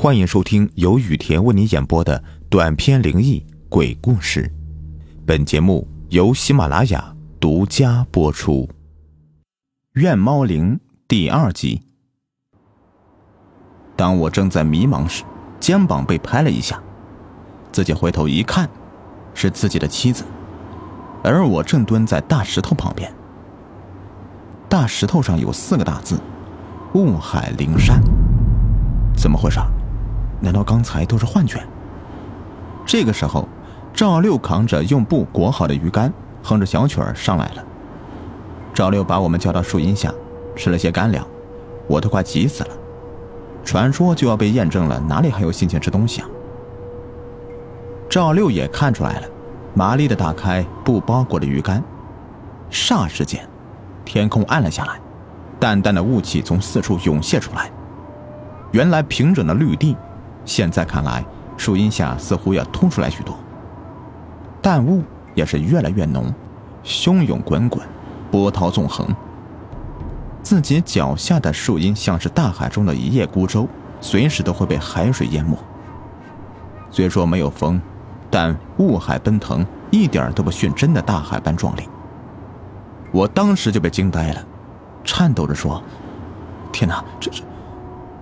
欢迎收听由雨田为你演播的短篇灵异鬼故事。本节目由喜马拉雅独家播出。《怨猫灵》第二集。当我正在迷茫时，肩膀被拍了一下，自己回头一看，是自己的妻子，而我正蹲在大石头旁边。大石头上有四个大字：“雾海灵山”。怎么回事？难道刚才都是幻觉？这个时候，赵六扛着用布裹好的鱼竿，哼着小曲儿上来了。赵六把我们叫到树荫下，吃了些干粮，我都快急死了。传说就要被验证了，哪里还有心情吃东西啊？赵六也看出来了，麻利的打开布包裹的鱼竿，霎时间，天空暗了下来，淡淡的雾气从四处涌现出来。原来平整的绿地，现在看来，树荫下似乎要凸出来许多。淡雾也是越来越浓，汹涌滚滚，波涛纵横。自己脚下的树荫像是大海中的一叶孤舟，随时都会被海水淹没。虽说没有风，但雾海奔腾，一点都不逊真的大海般壮丽。我当时就被惊呆了，颤抖着说：“天哪，这是……”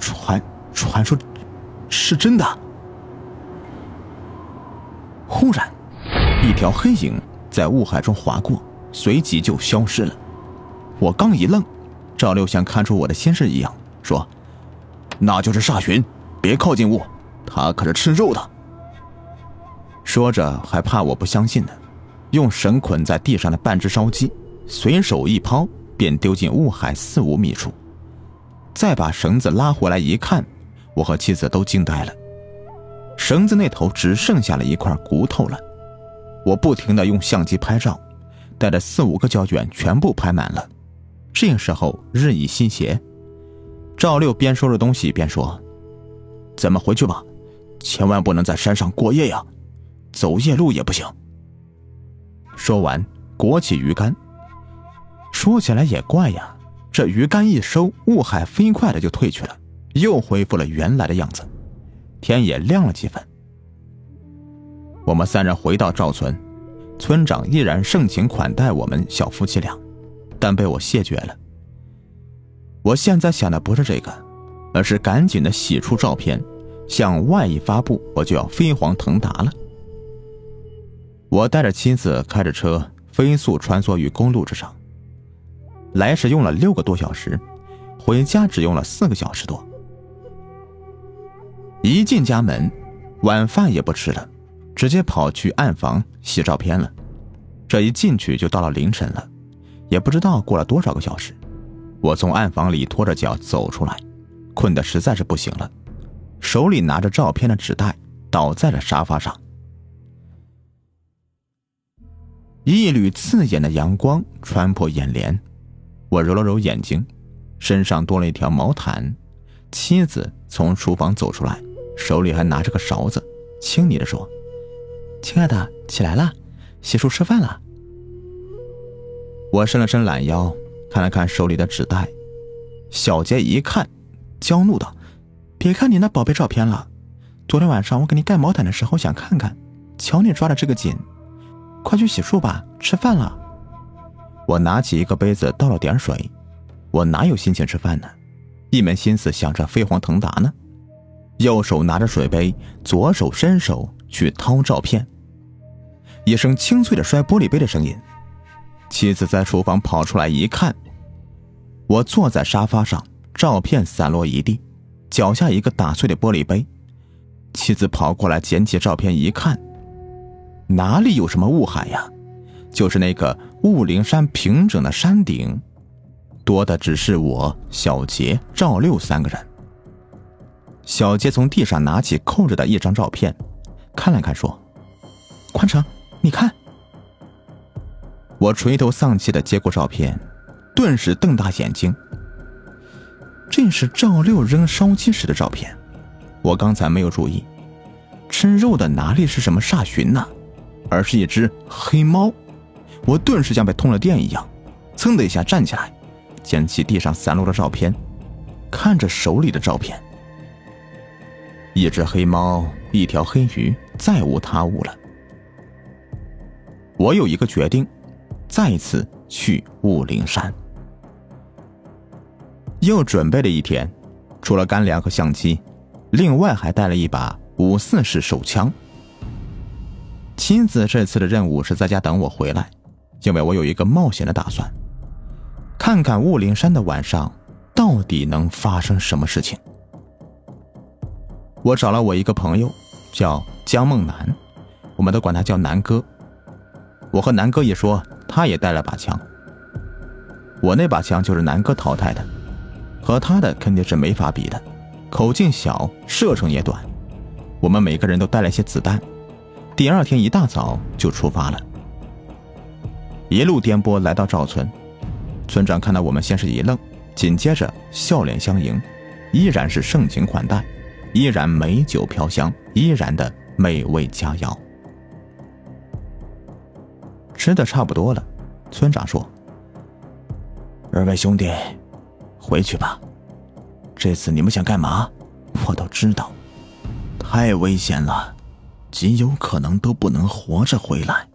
传传说，是真的。忽然，一条黑影在雾海中划过，随即就消失了。我刚一愣，赵六像看出我的心事一样说：“那就是煞寻，别靠近雾，他可是吃肉的。”说着还怕我不相信呢，用绳捆在地上的半只烧鸡，随手一抛，便丢进雾海四五米处。再把绳子拉回来一看，我和妻子都惊呆了。绳子那头只剩下了一块骨头了。我不停的用相机拍照，带着四五个胶卷全部拍满了。这个时候日已西斜，赵六边收拾东西边说：“咱们回去吧，千万不能在山上过夜呀，走夜路也不行。”说完，裹起鱼竿。说起来也怪呀。这鱼竿一收，雾海飞快的就退去了，又恢复了原来的样子，天也亮了几分。我们三人回到赵村，村长依然盛情款待我们小夫妻俩，但被我谢绝了。我现在想的不是这个，而是赶紧的洗出照片，向外一发布，我就要飞黄腾达了。我带着妻子开着车，飞速穿梭于公路之上。来时用了六个多小时，回家只用了四个小时多。一进家门，晚饭也不吃了，直接跑去暗房洗照片了。这一进去就到了凌晨了，也不知道过了多少个小时。我从暗房里拖着脚走出来，困得实在是不行了，手里拿着照片的纸袋，倒在了沙发上。一缕刺眼的阳光穿破眼帘。我揉了揉眼睛，身上多了一条毛毯。妻子从厨房走出来，手里还拿着个勺子，轻昵的说：“亲爱的，起来了，洗漱吃饭了。”我伸了伸懒腰，看了看手里的纸袋。小杰一看，娇怒道：“别看你那宝贝照片了，昨天晚上我给你盖毛毯的时候想看看，瞧你抓的这个紧，快去洗漱吧，吃饭了。”我拿起一个杯子倒了点水，我哪有心情吃饭呢？一门心思想着飞黄腾达呢。右手拿着水杯，左手伸手去掏照片。一声清脆的摔玻璃杯的声音，妻子在厨房跑出来一看，我坐在沙发上，照片散落一地，脚下一个打碎的玻璃杯。妻子跑过来捡起照片一看，哪里有什么雾海呀？就是那个雾灵山平整的山顶，多的只是我、小杰、赵六三个人。小杰从地上拿起扣着的一张照片，看了看，说：“宽城，你看。”我垂头丧气的接过照片，顿时瞪大眼睛。这是赵六扔烧鸡时的照片，我刚才没有注意，吃肉的哪里是什么煞寻呢，而是一只黑猫。我顿时像被通了电一样，噌的一下站起来，捡起地上散落的照片，看着手里的照片。一只黑猫，一条黑鱼，再无他物了。我有一个决定，再次去雾灵山。又准备了一天，除了干粮和相机，另外还带了一把五四式手枪。妻子这次的任务是在家等我回来，因为我有一个冒险的打算，看看雾灵山的晚上到底能发生什么事情。我找了我一个朋友，叫江梦南，我们都管他叫南哥。我和南哥一说，他也带了把枪。我那把枪就是南哥淘汰的，和他的肯定是没法比的，口径小，射程也短。我们每个人都带了些子弹。第二天一大早就出发了，一路颠簸来到赵村。村长看到我们，先是一愣，紧接着笑脸相迎，依然是盛情款待，依然美酒飘香，依然的美味佳肴。吃的差不多了，村长说：“二位兄弟，回去吧。这次你们想干嘛，我都知道。太危险了，极有可能都不能活着回来。”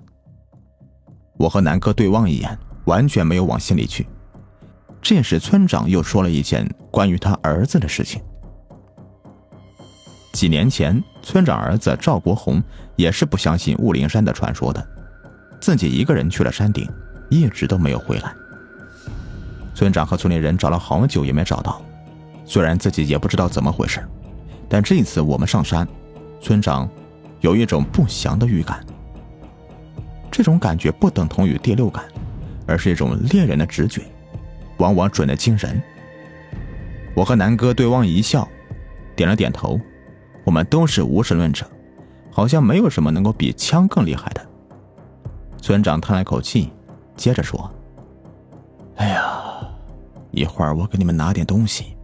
我和南哥对望一眼，完全没有往心里去。这时，村长又说了一件关于他儿子的事情。几年前，村长儿子赵国红也是不相信雾灵山的传说的。自己一个人去了山顶，一直都没有回来。村长和村里人找了好久也没找到，虽然自己也不知道怎么回事，但这次我们上山，村长有一种不祥的预感。这种感觉不等同于第六感，而是一种猎人的直觉，往往准的惊人。我和南哥对望一笑，点了点头。我们都是无神论者，好像没有什么能够比枪更厉害的。村长叹了口气，接着说：“哎呀，一会儿我给你们拿点东西，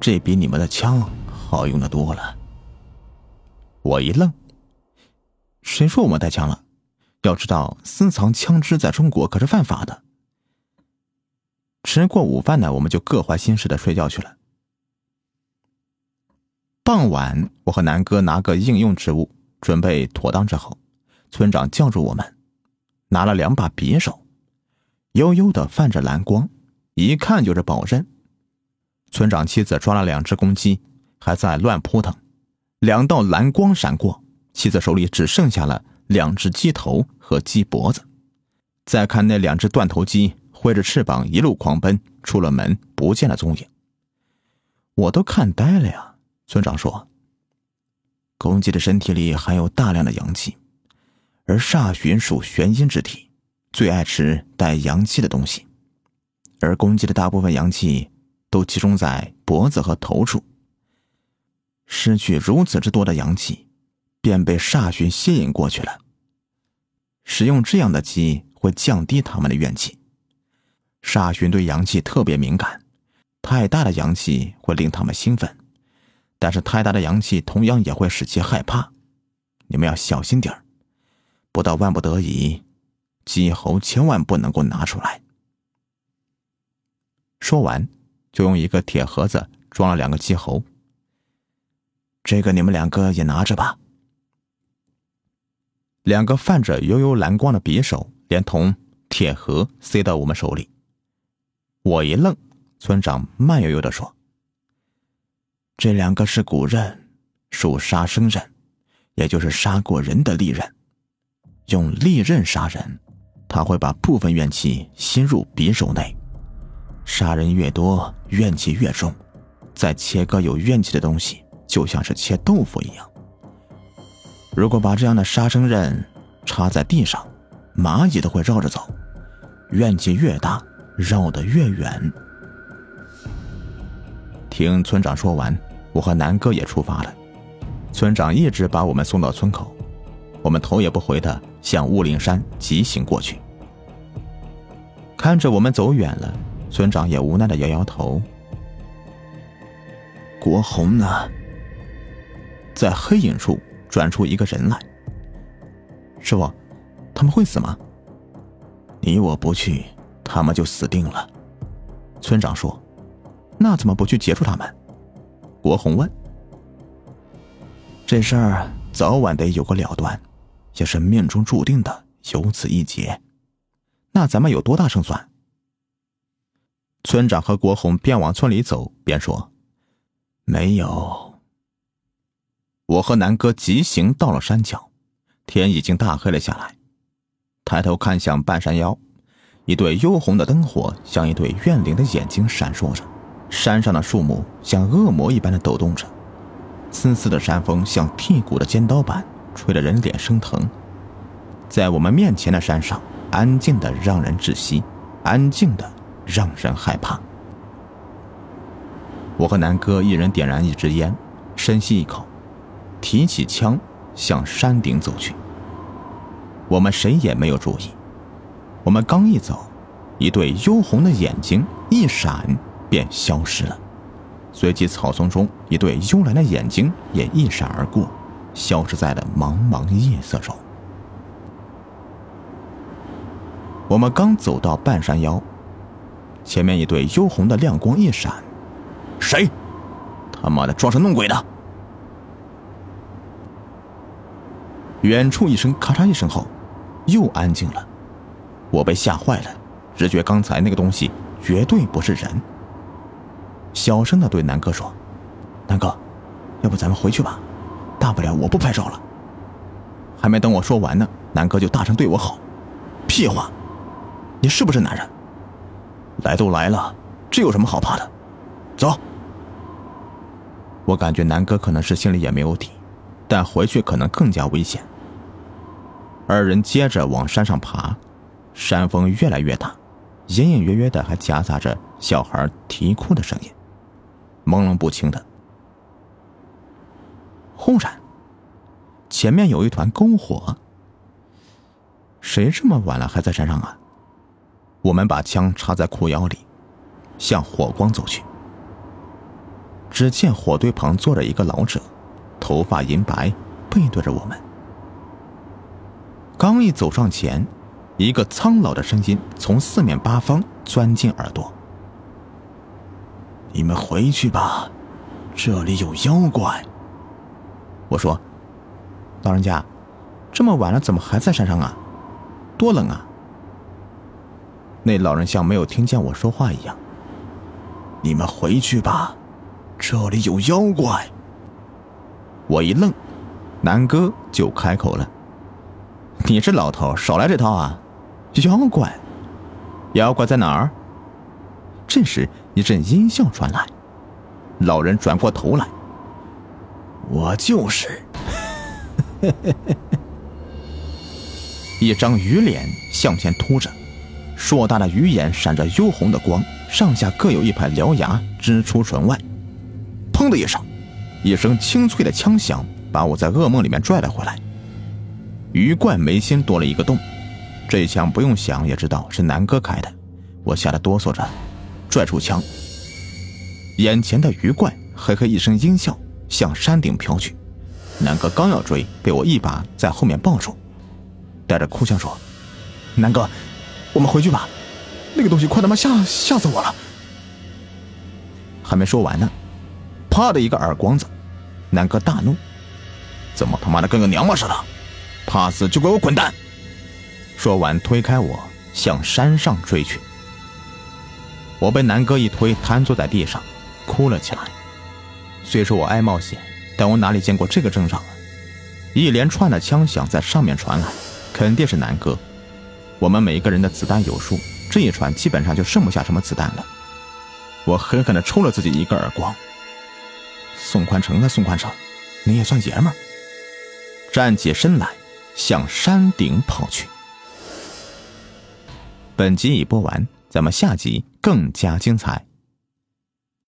这比你们的枪好用的多了。”我一愣：“谁说我们带枪了？要知道，私藏枪支在中国可是犯法的。”吃过午饭呢，我们就各怀心事的睡觉去了。傍晚，我和南哥拿个应用之物准备妥当之后，村长叫住我们。拿了两把匕首，悠悠的泛着蓝光，一看就是宝刃。村长妻子抓了两只公鸡，还在乱扑腾。两道蓝光闪过，妻子手里只剩下了两只鸡头和鸡脖子。再看那两只断头鸡，挥着翅膀一路狂奔，出了门不见了踪影。我都看呆了呀！村长说：“公鸡的身体里含有大量的阳气。”而煞旬属玄阴之体，最爱吃带阳气的东西，而公鸡的大部分阳气都集中在脖子和头处。失去如此之多的阳气，便被煞旬吸引过去了。使用这样的鸡会降低他们的怨气。煞旬对阳气特别敏感，太大的阳气会令他们兴奋，但是太大的阳气同样也会使其害怕。你们要小心点。不到万不得已，鸡喉千万不能够拿出来。说完，就用一个铁盒子装了两个鸡喉。这个你们两个也拿着吧。两个泛着幽幽蓝光的匕首，连同铁盒塞到我们手里。我一愣，村长慢悠悠的说：“这两个是古刃，属杀生刃，也就是杀过人的利刃。”用利刃杀人，他会把部分怨气吸入匕首内。杀人越多，怨气越重。再切割有怨气的东西，就像是切豆腐一样。如果把这样的杀生刃插在地上，蚂蚁都会绕着走。怨气越大，绕得越远。听村长说完，我和南哥也出发了。村长一直把我们送到村口。我们头也不回的向雾灵山疾行过去，看着我们走远了，村长也无奈的摇摇头。国红呢？在黑影处转出一个人来。师傅，他们会死吗？你我不去，他们就死定了。村长说：“那怎么不去截住他们？”国红问。这事儿早晚得有个了断，也是命中注定的，有此一劫。那咱们有多大胜算？村长和国红边往村里走边说：“没有。”我和南哥急行到了山脚，天已经大黑了下来。抬头看向半山腰，一对幽红的灯火像一对怨灵的眼睛闪烁着，山上的树木像恶魔一般的抖动着，丝丝的山风像剔骨的尖刀般吹得人脸生疼。在我们面前的山上，安静的让人窒息，安静的让人害怕。我和南哥一人点燃一支烟，深吸一口。提起枪，向山顶走去。我们谁也没有注意，我们刚一走，一对幽红的眼睛一闪便消失了，随即草丛中一对幽蓝的眼睛也一闪而过，消失在了茫茫夜色中。我们刚走到半山腰，前面一对幽红的亮光一闪，谁？他妈的装神弄鬼的！远处一声咔嚓一声后，又安静了。我被吓坏了，直觉刚才那个东西绝对不是人。小声的对南哥说：“南哥，要不咱们回去吧，大不了我不拍照了。”还没等我说完呢，南哥就大声对我吼：“屁话！你是不是男人？来都来了，这有什么好怕的？走！”我感觉南哥可能是心里也没有底，但回去可能更加危险。二人接着往山上爬，山风越来越大，隐隐约约的还夹杂着小孩啼哭的声音，朦胧不清的。忽然，前面有一团篝火。谁这么晚了还在山上啊？我们把枪插在裤腰里，向火光走去。只见火堆旁坐着一个老者，头发银白，背对着我们。刚一走上前，一个苍老的声音从四面八方钻进耳朵：“你们回去吧，这里有妖怪。”我说：“老人家，这么晚了怎么还在山上啊？多冷啊！”那老人像没有听见我说话一样：“你们回去吧，这里有妖怪。”我一愣，南哥就开口了。你这老头少来这套啊！妖怪，妖怪在哪儿？这时一阵阴笑传来，老人转过头来，我就是。一张鱼脸向前凸着，硕大的鱼眼闪着幽红的光，上下各有一排獠牙支出唇外。砰的一声，一声清脆的枪响，把我在噩梦里面拽了回来。鱼怪眉心多了一个洞，这一枪不用想也知道是南哥开的，我吓得哆嗦着，拽出枪。眼前的鱼怪嘿嘿一声阴笑，向山顶飘去。南哥刚要追，被我一把在后面抱住，带着哭腔说：“南哥，我们回去吧，那个东西快他妈吓吓死我了。”还没说完呢，啪的一个耳光子，南哥大怒：“怎么他妈的跟个娘们似的？”怕死就给我滚蛋！说完，推开我，向山上追去。我被南哥一推，瘫坐在地上，哭了起来。虽说我爱冒险，但我哪里见过这个阵仗啊！一连串的枪响在上面传来，肯定是南哥。我们每个人的子弹有数，这一传基本上就剩不下什么子弹了。我狠狠地抽了自己一个耳光。宋宽成啊，宋宽成，你也算爷们儿！站起身来。向山顶跑去。本集已播完，咱们下集更加精彩。